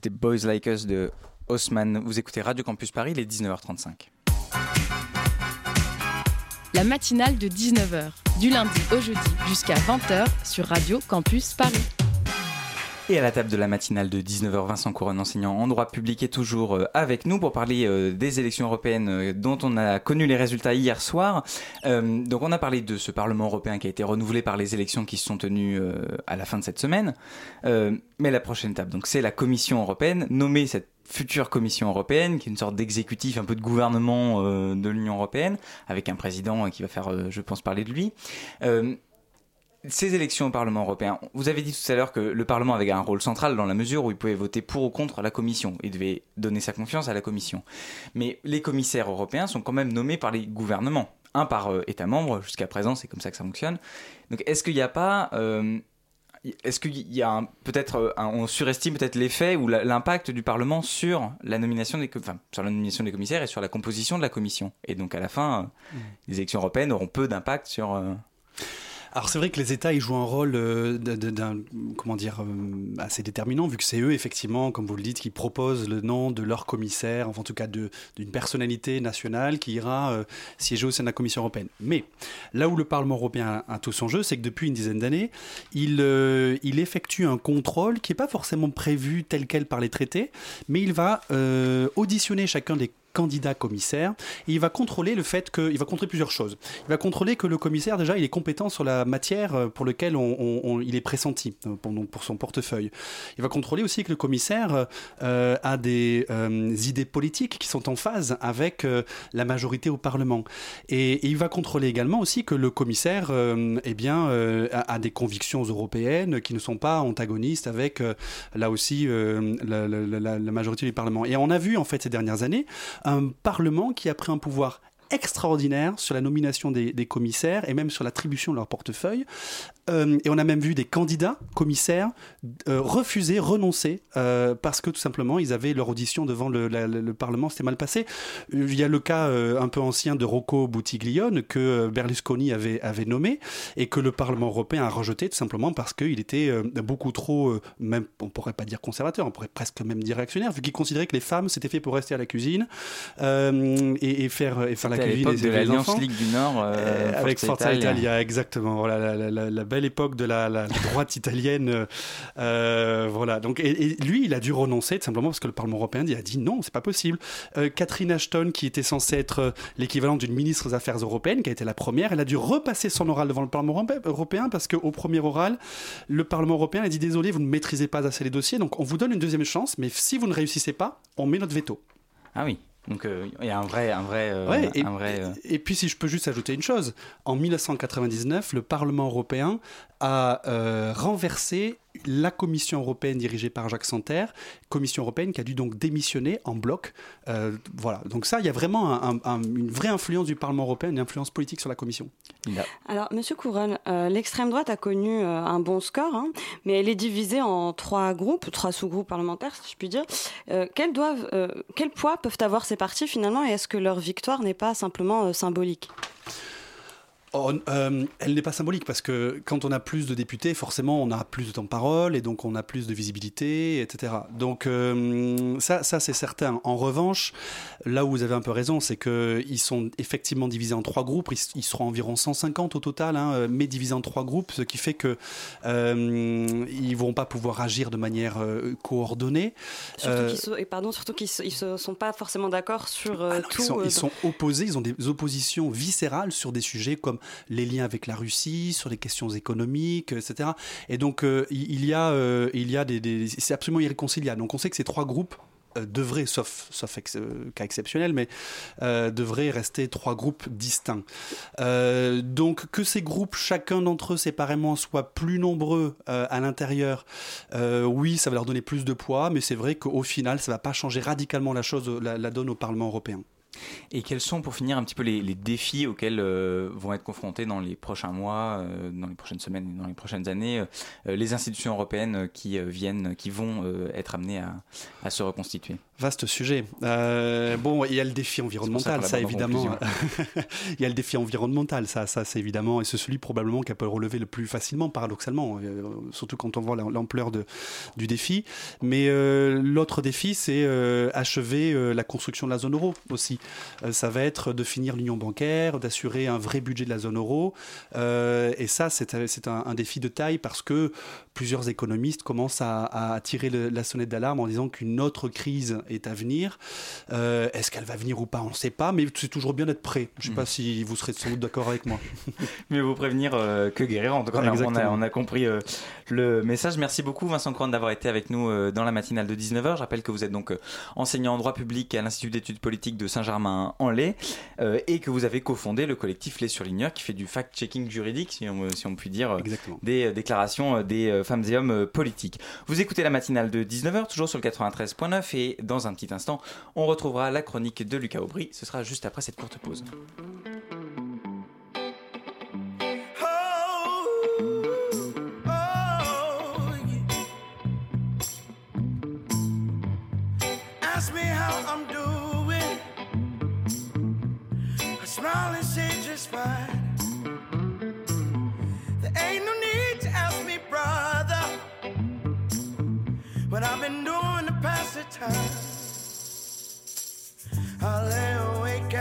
C'était Boys Like Us de Haussmann. Vous écoutez Radio Campus Paris, il est 19h35. la matinale de 19h, du lundi au jeudi jusqu'à 20h sur Radio Campus Paris. Et à la table de la matinale de 19h, Vincent Couronne, enseignant en droit public, est toujours euh, avec nous pour parler euh, des élections européennes euh, dont on a connu les résultats hier soir. donc on a parlé de ce Parlement européen qui a été renouvelé par les élections qui se sont tenues à la fin de cette semaine. mais la prochaine étape, donc c'est la Commission européenne, nommée cette future Commission européenne, qui est une sorte d'exécutif, un peu de gouvernement de l'Union européenne, avec un président qui va faire, je pense, parler de lui ces élections au Parlement européen, vous avez dit tout à l'heure que le Parlement avait un rôle central dans la mesure où il pouvait voter pour ou contre la Commission. Il devait donner sa confiance à la Commission. Mais les commissaires européens sont quand même nommés par les gouvernements, un par euh, État membre. Jusqu'à présent, c'est comme ça que ça fonctionne. Donc, est-ce qu'il n'y a pas euh, est-ce qu'il y a peut-être euh, on surestime peut-être l'effet ou l'impact du Parlement sur la nomination des enfin, sur la nomination des commissaires et sur la composition de la Commission? Et donc à la fin mmh. les élections européennes auront peu d'impact sur alors c'est vrai que les États jouent un rôle euh, comment dire euh, assez déterminant vu que c'est eux effectivement comme vous le dites qui proposent le nom de leur commissaire, enfin en tout cas d'une personnalité nationale qui ira euh, siéger au sein de la Commission européenne. Mais là où le Parlement européen a, tout son jeu, c'est que depuis une dizaine d'années, il, il effectue un contrôle qui n'est pas forcément prévu tel quel par les traités, mais il va auditionner chacun des candidat commissaire. Et il va contrôler le fait que, il va contrôler plusieurs choses. Il va contrôler que le commissaire déjà il est compétent sur la matière euh, pour laquelle on, il est pressenti euh, pour, pour son portefeuille. Il va contrôler aussi que le commissaire euh, a des idées politiques qui sont en phase avec la majorité au Parlement. Et, il va contrôler également aussi que le commissaire eh bien, a, des convictions européennes qui ne sont pas antagonistes avec là aussi la, majorité du Parlement. Et on a vu en fait ces dernières années un Parlement qui a pris un pouvoir extraordinaire sur la nomination des, commissaires et même sur l'attribution de leur portefeuille. Euh, et on a même vu des candidats commissaires euh, refuser, renoncer, euh, parce que tout simplement ils avaient leur audition devant le, Parlement, c'était mal passé. Il y a le cas un peu ancien de Rocco Buttiglione que Berlusconi avait, avait nommé et que le Parlement européen a rejeté tout simplement parce qu'il était beaucoup trop, même on pourrait pas dire conservateur, on pourrait presque même dire réactionnaire, vu qu'il considérait que les femmes c'était fait pour rester à la cuisine et, faire, et faire la à l'époque de l'Alliance Ligue du Nord avec Forza Italia. exactement. Voilà la, belle époque de la, droite italienne. Euh, voilà. Donc et, lui, il a dû renoncer tout simplement parce que le Parlement européen a dit non, c'est pas possible. Euh, Catherine Ashton, qui était censée être l'équivalent d'une ministre des Affaires européennes, qui a été la première, elle a dû repasser son oral devant le Parlement européen parce qu'au premier oral, le Parlement européen a dit désolé, vous ne maîtrisez pas assez les dossiers, donc on vous donne une deuxième chance, mais si vous ne réussissez pas, on met notre veto. Ah oui. Donc euh, il y a un vrai, un vrai, euh, et, euh, et, puis si je peux juste ajouter une chose, en 1999, le Parlement européen a renversé la Commission européenne dirigée par Jacques Santer, Commission européenne qui a dû donc démissionner en bloc. Euh, voilà, donc ça, il y a vraiment une vraie influence du Parlement européen, une influence politique sur la Commission. Alors, Monsieur Couronne, euh, l'extrême droite a connu euh, un bon score, hein, mais elle est divisée en trois groupes, trois sous-groupes parlementaires, si je puis dire. quel, doivent, quel poids peuvent avoir ces partis finalement, et est-ce que leur victoire n'est pas simplement symbolique? Oh, euh, elle n'est pas symbolique parce que quand on a plus de députés, forcément, on a plus de temps de parole et donc on a plus de visibilité, etc. Donc euh, ça, ça c'est certain. En revanche, là où vous avez un peu raison, c'est qu'ils sont effectivement divisés en trois groupes. Ils, seront environ 150 au total, hein, mais divisés en trois groupes, ce qui fait que euh, ils vont pas pouvoir agir de manière euh, coordonnée. Surtout et pardon, surtout qu'ils ne sont pas forcément d'accord sur tout. Ils sont, ils sont opposés, ils ont des oppositions viscérales sur des sujets comme les liens avec la Russie, sur les questions économiques, etc. Et donc euh, il y a, euh, il y a des, c'est absolument irréconciliable. Donc on sait que ces trois groupes euh, devraient, sauf, sauf cas exceptionnel, mais devraient rester trois groupes distincts. donc que ces groupes, chacun d'entre eux séparément, soient plus nombreux à l'intérieur, oui, ça va leur donner plus de poids, mais c'est vrai qu'au final, ça ne va pas changer radicalement la chose, la donne au Parlement européen. Et quels sont, pour finir, un petit peu les, défis auxquels euh, vont être confrontés dans les prochains mois, euh, dans les prochaines semaines, dans les prochaines années, euh, les institutions européennes qui viennent, qui vont être amenées à, se reconstituer? Vaste sujet. Euh, bon, il y a le défi environnemental, ça, évidemment. il y a le défi environnemental, ça, ça c'est évidemment, et c'est celui probablement qu'elle peut relever le plus facilement, paradoxalement, euh, surtout quand on voit l'ampleur du défi. Mais euh, l'autre défi, c'est achever la construction de la zone euro aussi. ça va être de finir l'union bancaire, d'assurer un vrai budget de la zone euro. et ça, c'est un, un, défi de taille parce que plusieurs économistes commencent à, à tirer la sonnette d'alarme en disant qu'une autre crise est à venir. Euh, est-ce qu'elle va venir ou pas? On ne sait pas, mais c'est toujours bien d'être prêt. Je ne sais pas mm. si vous serez sans doute d'accord avec moi. mais vous prévenir euh, que guérir. En tout cas, on a, compris euh, le message. Merci beaucoup, Vincent Courant, d'avoir été avec nous dans la matinale de 19h. Je rappelle que vous êtes donc enseignant en droit public à l'Institut d'études politiques de Saint-Germain-en-Laye et que vous avez cofondé le collectif Les Surligneurs qui fait du fact-checking juridique, si on, si on peut dire, des déclarations des femmes et hommes politiques. Vous écoutez la matinale de 19h, toujours sur le 93.9 et dans un petit instant, on retrouvera la chronique de Lucas Aubry. Ce sera juste après cette courte pause. Fine. Been doing to pass the time. I lay awake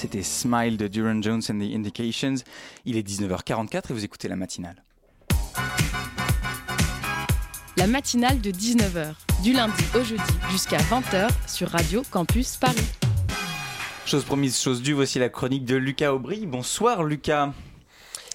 C'était Smile de Duran Jones and the Indications. Il est 19h44 et vous écoutez la matinale. La matinale de 19h, du lundi au jeudi jusqu'à 20h sur Radio Campus Paris. Chose promise, chose due, voici la chronique de Lucas Aubry. Bonsoir Lucas.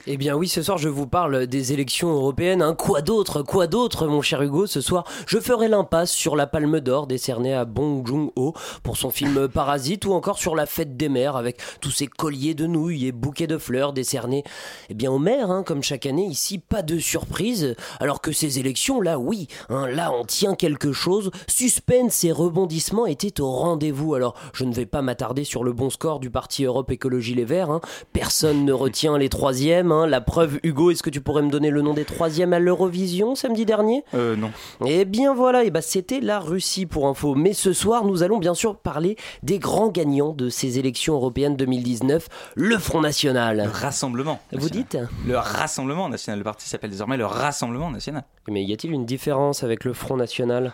Eh bien oui, ce soir je vous parle des élections européennes. Hein. Quoi d'autre Quoi d'autre, mon cher Hugo Ce soir, je ferai l'impasse sur la Palme d'Or décernée à Bong Joon-ho pour son film Parasite ou encore sur la fête des mères avec tous ces colliers de nouilles et bouquets de fleurs décernés eh bien aux mères, hein, comme chaque année ici, pas de surprise. Alors que ces élections, là oui, hein, là on tient quelque chose. Suspense et rebondissements étaient au rendez-vous. Alors je ne vais pas m'attarder sur le bon score du parti Europe Écologie Les Verts. Personne ne retient les troisièmes. Hein. La preuve, Hugo, est-ce que tu pourrais me donner le nom des troisièmes à l'Eurovision samedi dernier? Euh, non. Eh bien voilà, et bah c'était la Russie pour info. Mais ce soir, nous allons bien sûr parler des grands gagnants de ces élections européennes 2019, le Front National. Le Rassemblement. Vous dites Le Rassemblement National. Le parti s'appelle désormais le Rassemblement National. Mais y a-t-il une différence avec le Front National?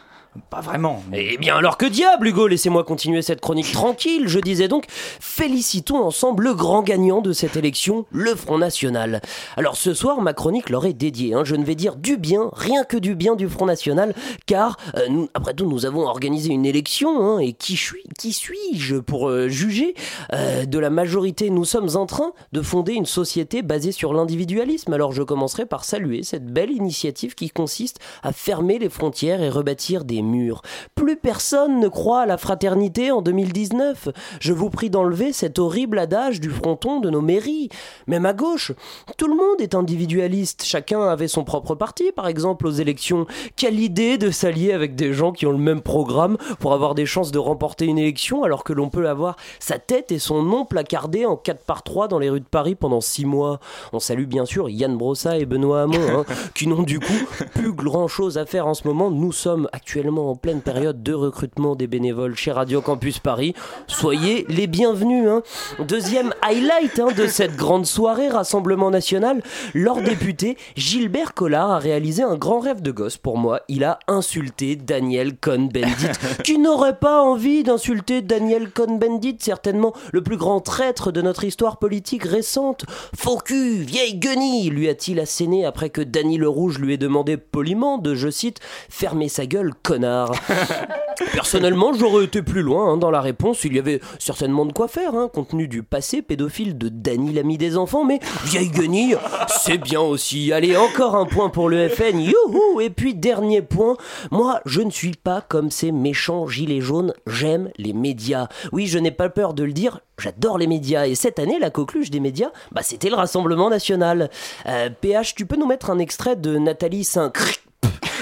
Pas vraiment. Eh bien alors que diable, Hugo Laissez-moi continuer cette chronique tranquille. Je disais donc, félicitons ensemble le grand gagnant de cette élection, le Front National. Alors ce soir, ma chronique leur est dédiée. hein. Je ne vais dire du bien, rien que du bien du Front National, car euh, après tout, nous avons organisé une élection, hein, et qui suis-je pour euh, juger euh, de la majorité? Nous sommes en train de fonder une société basée sur l'individualisme. Alors je commencerai par saluer cette belle initiative qui consiste à fermer les frontières et rebâtir des murs. Plus personne ne croit à la fraternité en 2019. Je vous prie d'enlever cet horrible adage du fronton de nos mairies. Même à gauche, tout le monde est individualiste. Chacun avait son propre parti, par exemple aux élections. Quelle idée de s'allier avec des gens qui ont le même programme pour avoir des chances de remporter une élection alors que l'on peut avoir sa tête et son nom placardés en 4 par 3 dans les rues de Paris pendant 6 mois. On salue bien sûr Yann Brossa et Benoît Hamon, hein, qui n'ont du coup plus grand chose à faire en ce moment. Nous sommes actuellement en pleine période de recrutement des bénévoles chez Radio Campus Paris. Soyez les bienvenus. hein. Deuxième highlight hein, de cette grande soirée Rassemblement National, leur député Gilbert Collard a réalisé un grand rêve de gosse pour moi. Il a insulté Daniel Cohn-Bendit, qui n'aurait pas envie d'insulter Daniel Cohn-Bendit, certainement le plus grand traître de notre histoire politique récente. Faux cul, vieille guenille, lui a-t-il asséné après que Dany le Rouge lui ait demandé poliment de, je cite, fermer sa gueule, connard. Personnellement, j'aurais été plus loin hein, dans la réponse. Il y avait certainement de quoi faire, hein, compte tenu du passé pédophile de Dany, l'ami des enfants. Mais vieille guenille, c'est bien aussi. Allez, encore un point pour le FN. Youhou Et puis, dernier point. Moi, je ne suis pas comme ces méchants gilets jaunes. J'aime les médias. Oui, je n'ai pas peur de le dire. J'adore les médias. Et cette année, la coqueluche des médias, bah, c'était le Rassemblement National. Euh, PH, tu peux nous mettre un extrait de Nathalie Saint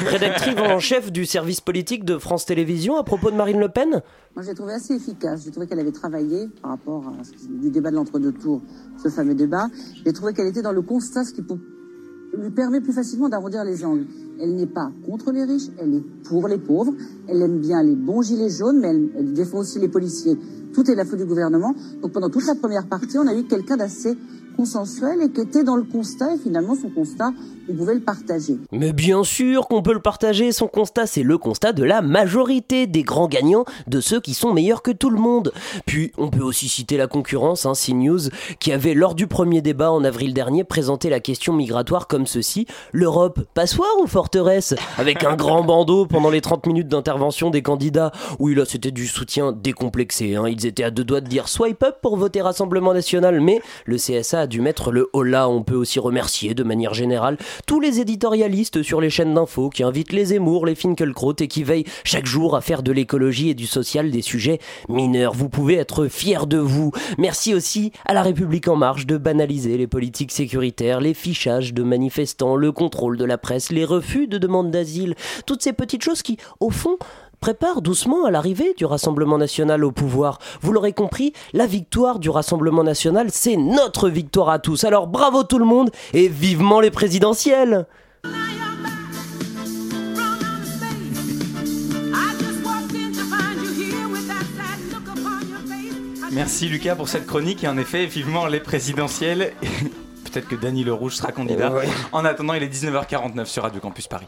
rédactrice en chef du service politique de France Télévisions à propos de Marine Le Pen Moi, je l'ai trouvée assez efficace. J'ai trouvé qu'elle avait travaillé par rapport à ce du débat de l'entre-deux tours, ce fameux débat. J'ai trouvé qu'elle était dans le constat, ce qui lui permet plus facilement d'arrondir les angles. Elle n'est pas contre les riches, elle est pour les pauvres. Elle aime bien les bons gilets jaunes, mais elle, elle défend aussi les policiers. Tout est la faute du gouvernement. Donc pendant toute la première partie, on a eu quelqu'un d'assez consensuel et qui était dans le constat. Et finalement, son constat, on pouvait le partager. Mais bien sûr qu'on peut le partager, son constat, c'est le constat de la majorité des grands gagnants, de ceux qui sont meilleurs que tout le monde. Puis on peut aussi citer la concurrence, hein, CNews, qui avait lors du premier débat en avril dernier présenté la question migratoire comme ceci, l'Europe, passoire ou forteresse? Avec un grand bandeau pendant les 30 minutes d'intervention des candidats. Oui là c'était du soutien décomplexé, hein. ils étaient à deux doigts de dire swipe up pour voter Rassemblement National, mais le CSA a dû mettre le holà, on peut aussi remercier de manière générale tous les éditorialistes sur les chaînes d'infos qui invitent les Zemmour, les Finkelkraut et qui veillent chaque jour à faire de l'écologie et du social des sujets mineurs. Vous pouvez être fiers de vous. Merci aussi à la République en marche de banaliser les politiques sécuritaires, les fichages de manifestants, le contrôle de la presse, les refus de demandes d'asile, toutes ces petites choses qui, au fond, prépare doucement à l'arrivée du Rassemblement national au pouvoir. Vous l'aurez compris, la victoire du Rassemblement national, c'est notre victoire à tous. Alors bravo tout le monde et vivement les présidentielles Merci Lucas pour cette chronique et en effet, vivement les présidentielles. Peut-être que Dany Le Rouge sera candidat. Ouais. En attendant, il est 19h49 sur Radio Campus Paris.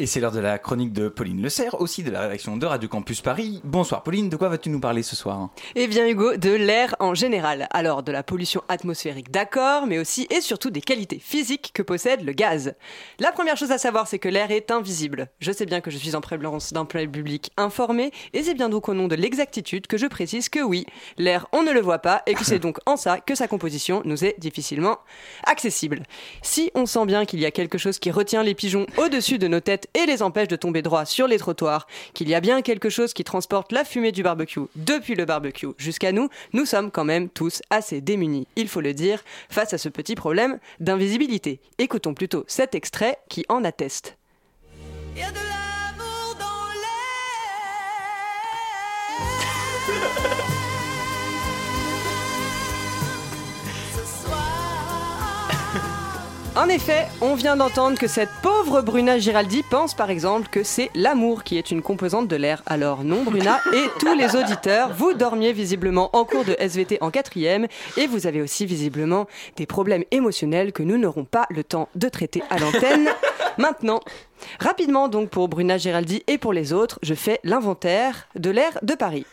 Et c'est l'heure de la chronique de Pauline Le Serre, aussi de la rédaction de Radio Campus Paris. Bonsoir Pauline, de quoi vas-tu nous parler ce soir? Eh bien Hugo, de l'air en général. Alors de la pollution atmosphérique d'accord, mais aussi et surtout des qualités physiques que possède le gaz. La première chose à savoir, c'est que l'air est invisible. Je sais bien que je suis en présence d'un public informé, et c'est bien donc au nom de l'exactitude que je précise que oui, l'air on ne le voit pas, et que c'est donc en ça que sa composition nous est difficilement accessible. Si on sent bien qu'il y a quelque chose qui retient les pigeons au-dessus de nos têtes et les empêche de tomber droit sur les trottoirs, qu'il y a bien quelque chose qui transporte la fumée du barbecue depuis le barbecue jusqu'à nous, nous sommes quand même tous assez démunis, il faut le dire, face à ce petit problème d'invisibilité. Écoutons plutôt cet extrait qui en atteste. En effet, on vient d'entendre que cette pauvre Bruna Giraldi pense par exemple que c'est l'amour qui est une composante de l'air. Alors non Bruna et tous les auditeurs, vous dormiez visiblement en cours de SVT en quatrième et vous avez aussi visiblement des problèmes émotionnels que nous n'aurons pas le temps de traiter à l'antenne maintenant. Rapidement donc pour Bruna Giraldi et pour les autres, je fais l'inventaire de l'air de Paris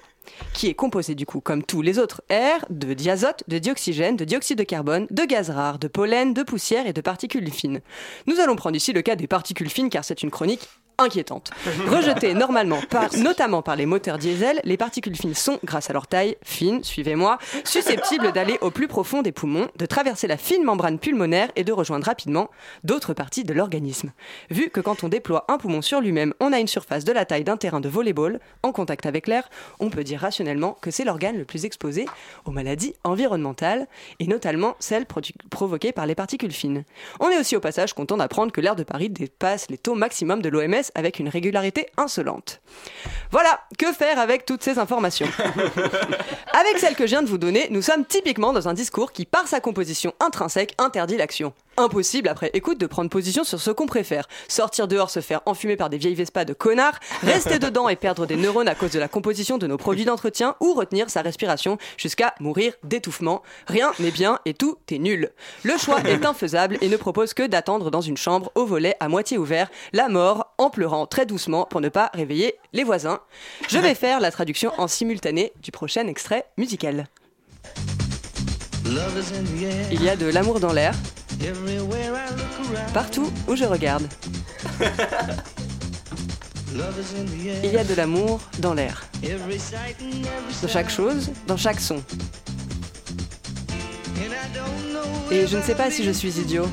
qui est composé du coup, comme tous les autres airs, de diazote, de dioxygène, de dioxyde de carbone, de gaz rare, de pollen, de poussière et de particules fines. Nous allons prendre ici le cas des particules fines car c'est une chronique inquiétante. Rejetées normalement, notamment par les moteurs diesel, les particules fines sont, grâce à leur taille fine, suivez-moi, susceptibles d'aller au plus profond des poumons, de traverser la fine membrane pulmonaire et de rejoindre rapidement d'autres parties de l'organisme. Vu que quand on déploie un poumon sur lui-même, on a une surface de la taille d'un terrain de volleyball en contact avec l'air, on peut dire rationnellement que c'est l'organe le plus exposé aux maladies environnementales et notamment celles provoquées par les particules fines. On est aussi au passage content d'apprendre que l'air de Paris dépasse les taux maximum de l'OMS avec une régularité insolente. Voilà, que faire avec toutes ces informations? Avec celles que je viens de vous donner, nous sommes typiquement dans un discours qui, par sa composition intrinsèque, interdit l'action impossible après écoute de prendre position sur ce qu'on préfère. Sortir dehors, se faire enfumer par des vieilles Vespas de connards, rester dedans et perdre des neurones à cause de la composition de nos produits d'entretien ou retenir sa respiration jusqu'à mourir d'étouffement. Rien n'est bien et tout est nul. Le choix est infaisable et ne propose que d'attendre dans une chambre au volet à moitié ouvert la mort en pleurant très doucement pour ne pas réveiller les voisins. Je vais faire la traduction en simultané du prochain extrait musical. Il y a de l'amour dans l'air, Partout où je regarde. Il y a de l'amour dans l'air. Dans chaque chose, dans chaque son. Et je ne sais pas si je suis idiot.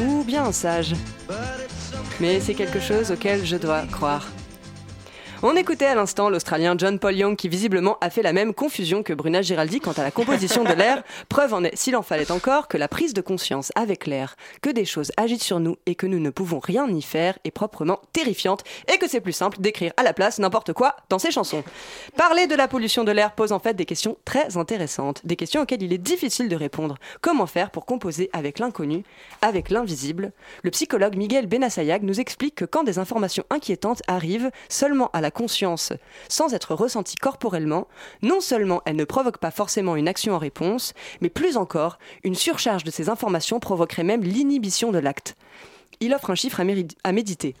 Ou bien sage. Mais c'est quelque chose auquel je dois croire. On écoutait à l'instant l'Australien John Paul Young qui visiblement a fait la même confusion que Bruna Giraldi quant à la composition de l'air. Preuve en est, s'il en fallait encore, que la prise de conscience avec l'air, que des choses agitent sur nous et que nous ne pouvons rien y faire est proprement terrifiante et que c'est plus simple d'écrire à la place n'importe quoi dans ses chansons. Parler de la pollution de l'air pose en fait des questions très intéressantes, des questions auxquelles il est difficile de répondre. Comment faire pour composer avec l'inconnu, avec l'invisible? Le psychologue Miguel Benassayag nous explique que quand des informations inquiétantes arrivent seulement à la conscience sans être ressentie corporellement, non seulement elle ne provoque pas forcément une action en réponse, mais plus encore, une surcharge de ces informations provoquerait même l'inhibition de l'acte. Il offre un chiffre à méditer.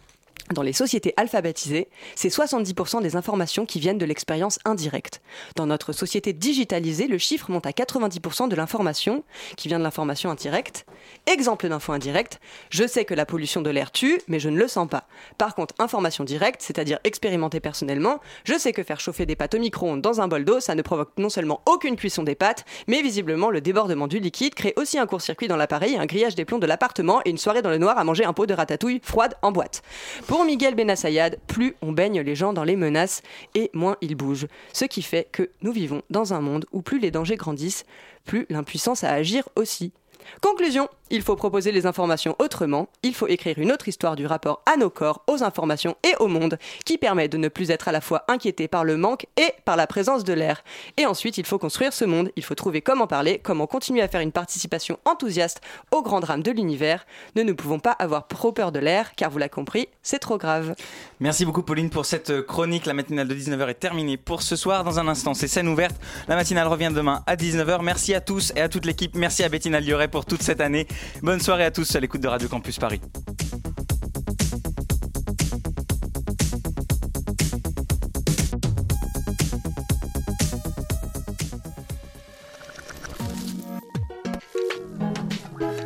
Dans les sociétés alphabétisées, c'est 70% des informations qui viennent de l'expérience indirecte. Dans notre société digitalisée, le chiffre monte à 90% de l'information qui vient de l'information indirecte. Exemple d'info indirecte, je sais que la pollution de l'air tue, mais je ne le sens pas. Par contre, information directe, c'est-à-dire expérimentée personnellement, je sais que faire chauffer des pâtes au micro-ondes dans un bol d'eau, ça ne provoque non seulement aucune cuisson des pâtes, mais visiblement le débordement du liquide crée aussi un court-circuit dans l'appareil, un grillage des plombs de l'appartement et une soirée dans le noir à manger un pot de ratatouille froide en boîte. Pour Miguel Benassayad, plus on baigne les gens dans les menaces et moins ils bougent. Ce qui fait que nous vivons dans un monde où plus les dangers grandissent, plus l'impuissance à agir aussi. Conclusion, il faut proposer les informations autrement, il faut écrire une autre histoire du rapport à nos corps, aux informations et au monde, qui permet de ne plus être à la fois inquiété par le manque et par la présence de l'air. Et ensuite, il faut construire ce monde, il faut trouver comment parler, comment continuer à faire une participation enthousiaste au grand drame de l'univers. Ne nous pouvons pas avoir trop peur de l'air, car vous l'avez compris, c'est trop grave. Merci beaucoup Pauline pour cette chronique. La matinale de 19h est terminée pour ce soir. Dans un instant, c'est scène ouverte. La matinale revient demain à 19h. Merci à tous et à toute l'équipe. Merci à Bettina Lioré pour toute cette année. Bonne soirée à tous à l'écoute de Radio Campus Paris.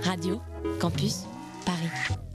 Radio Campus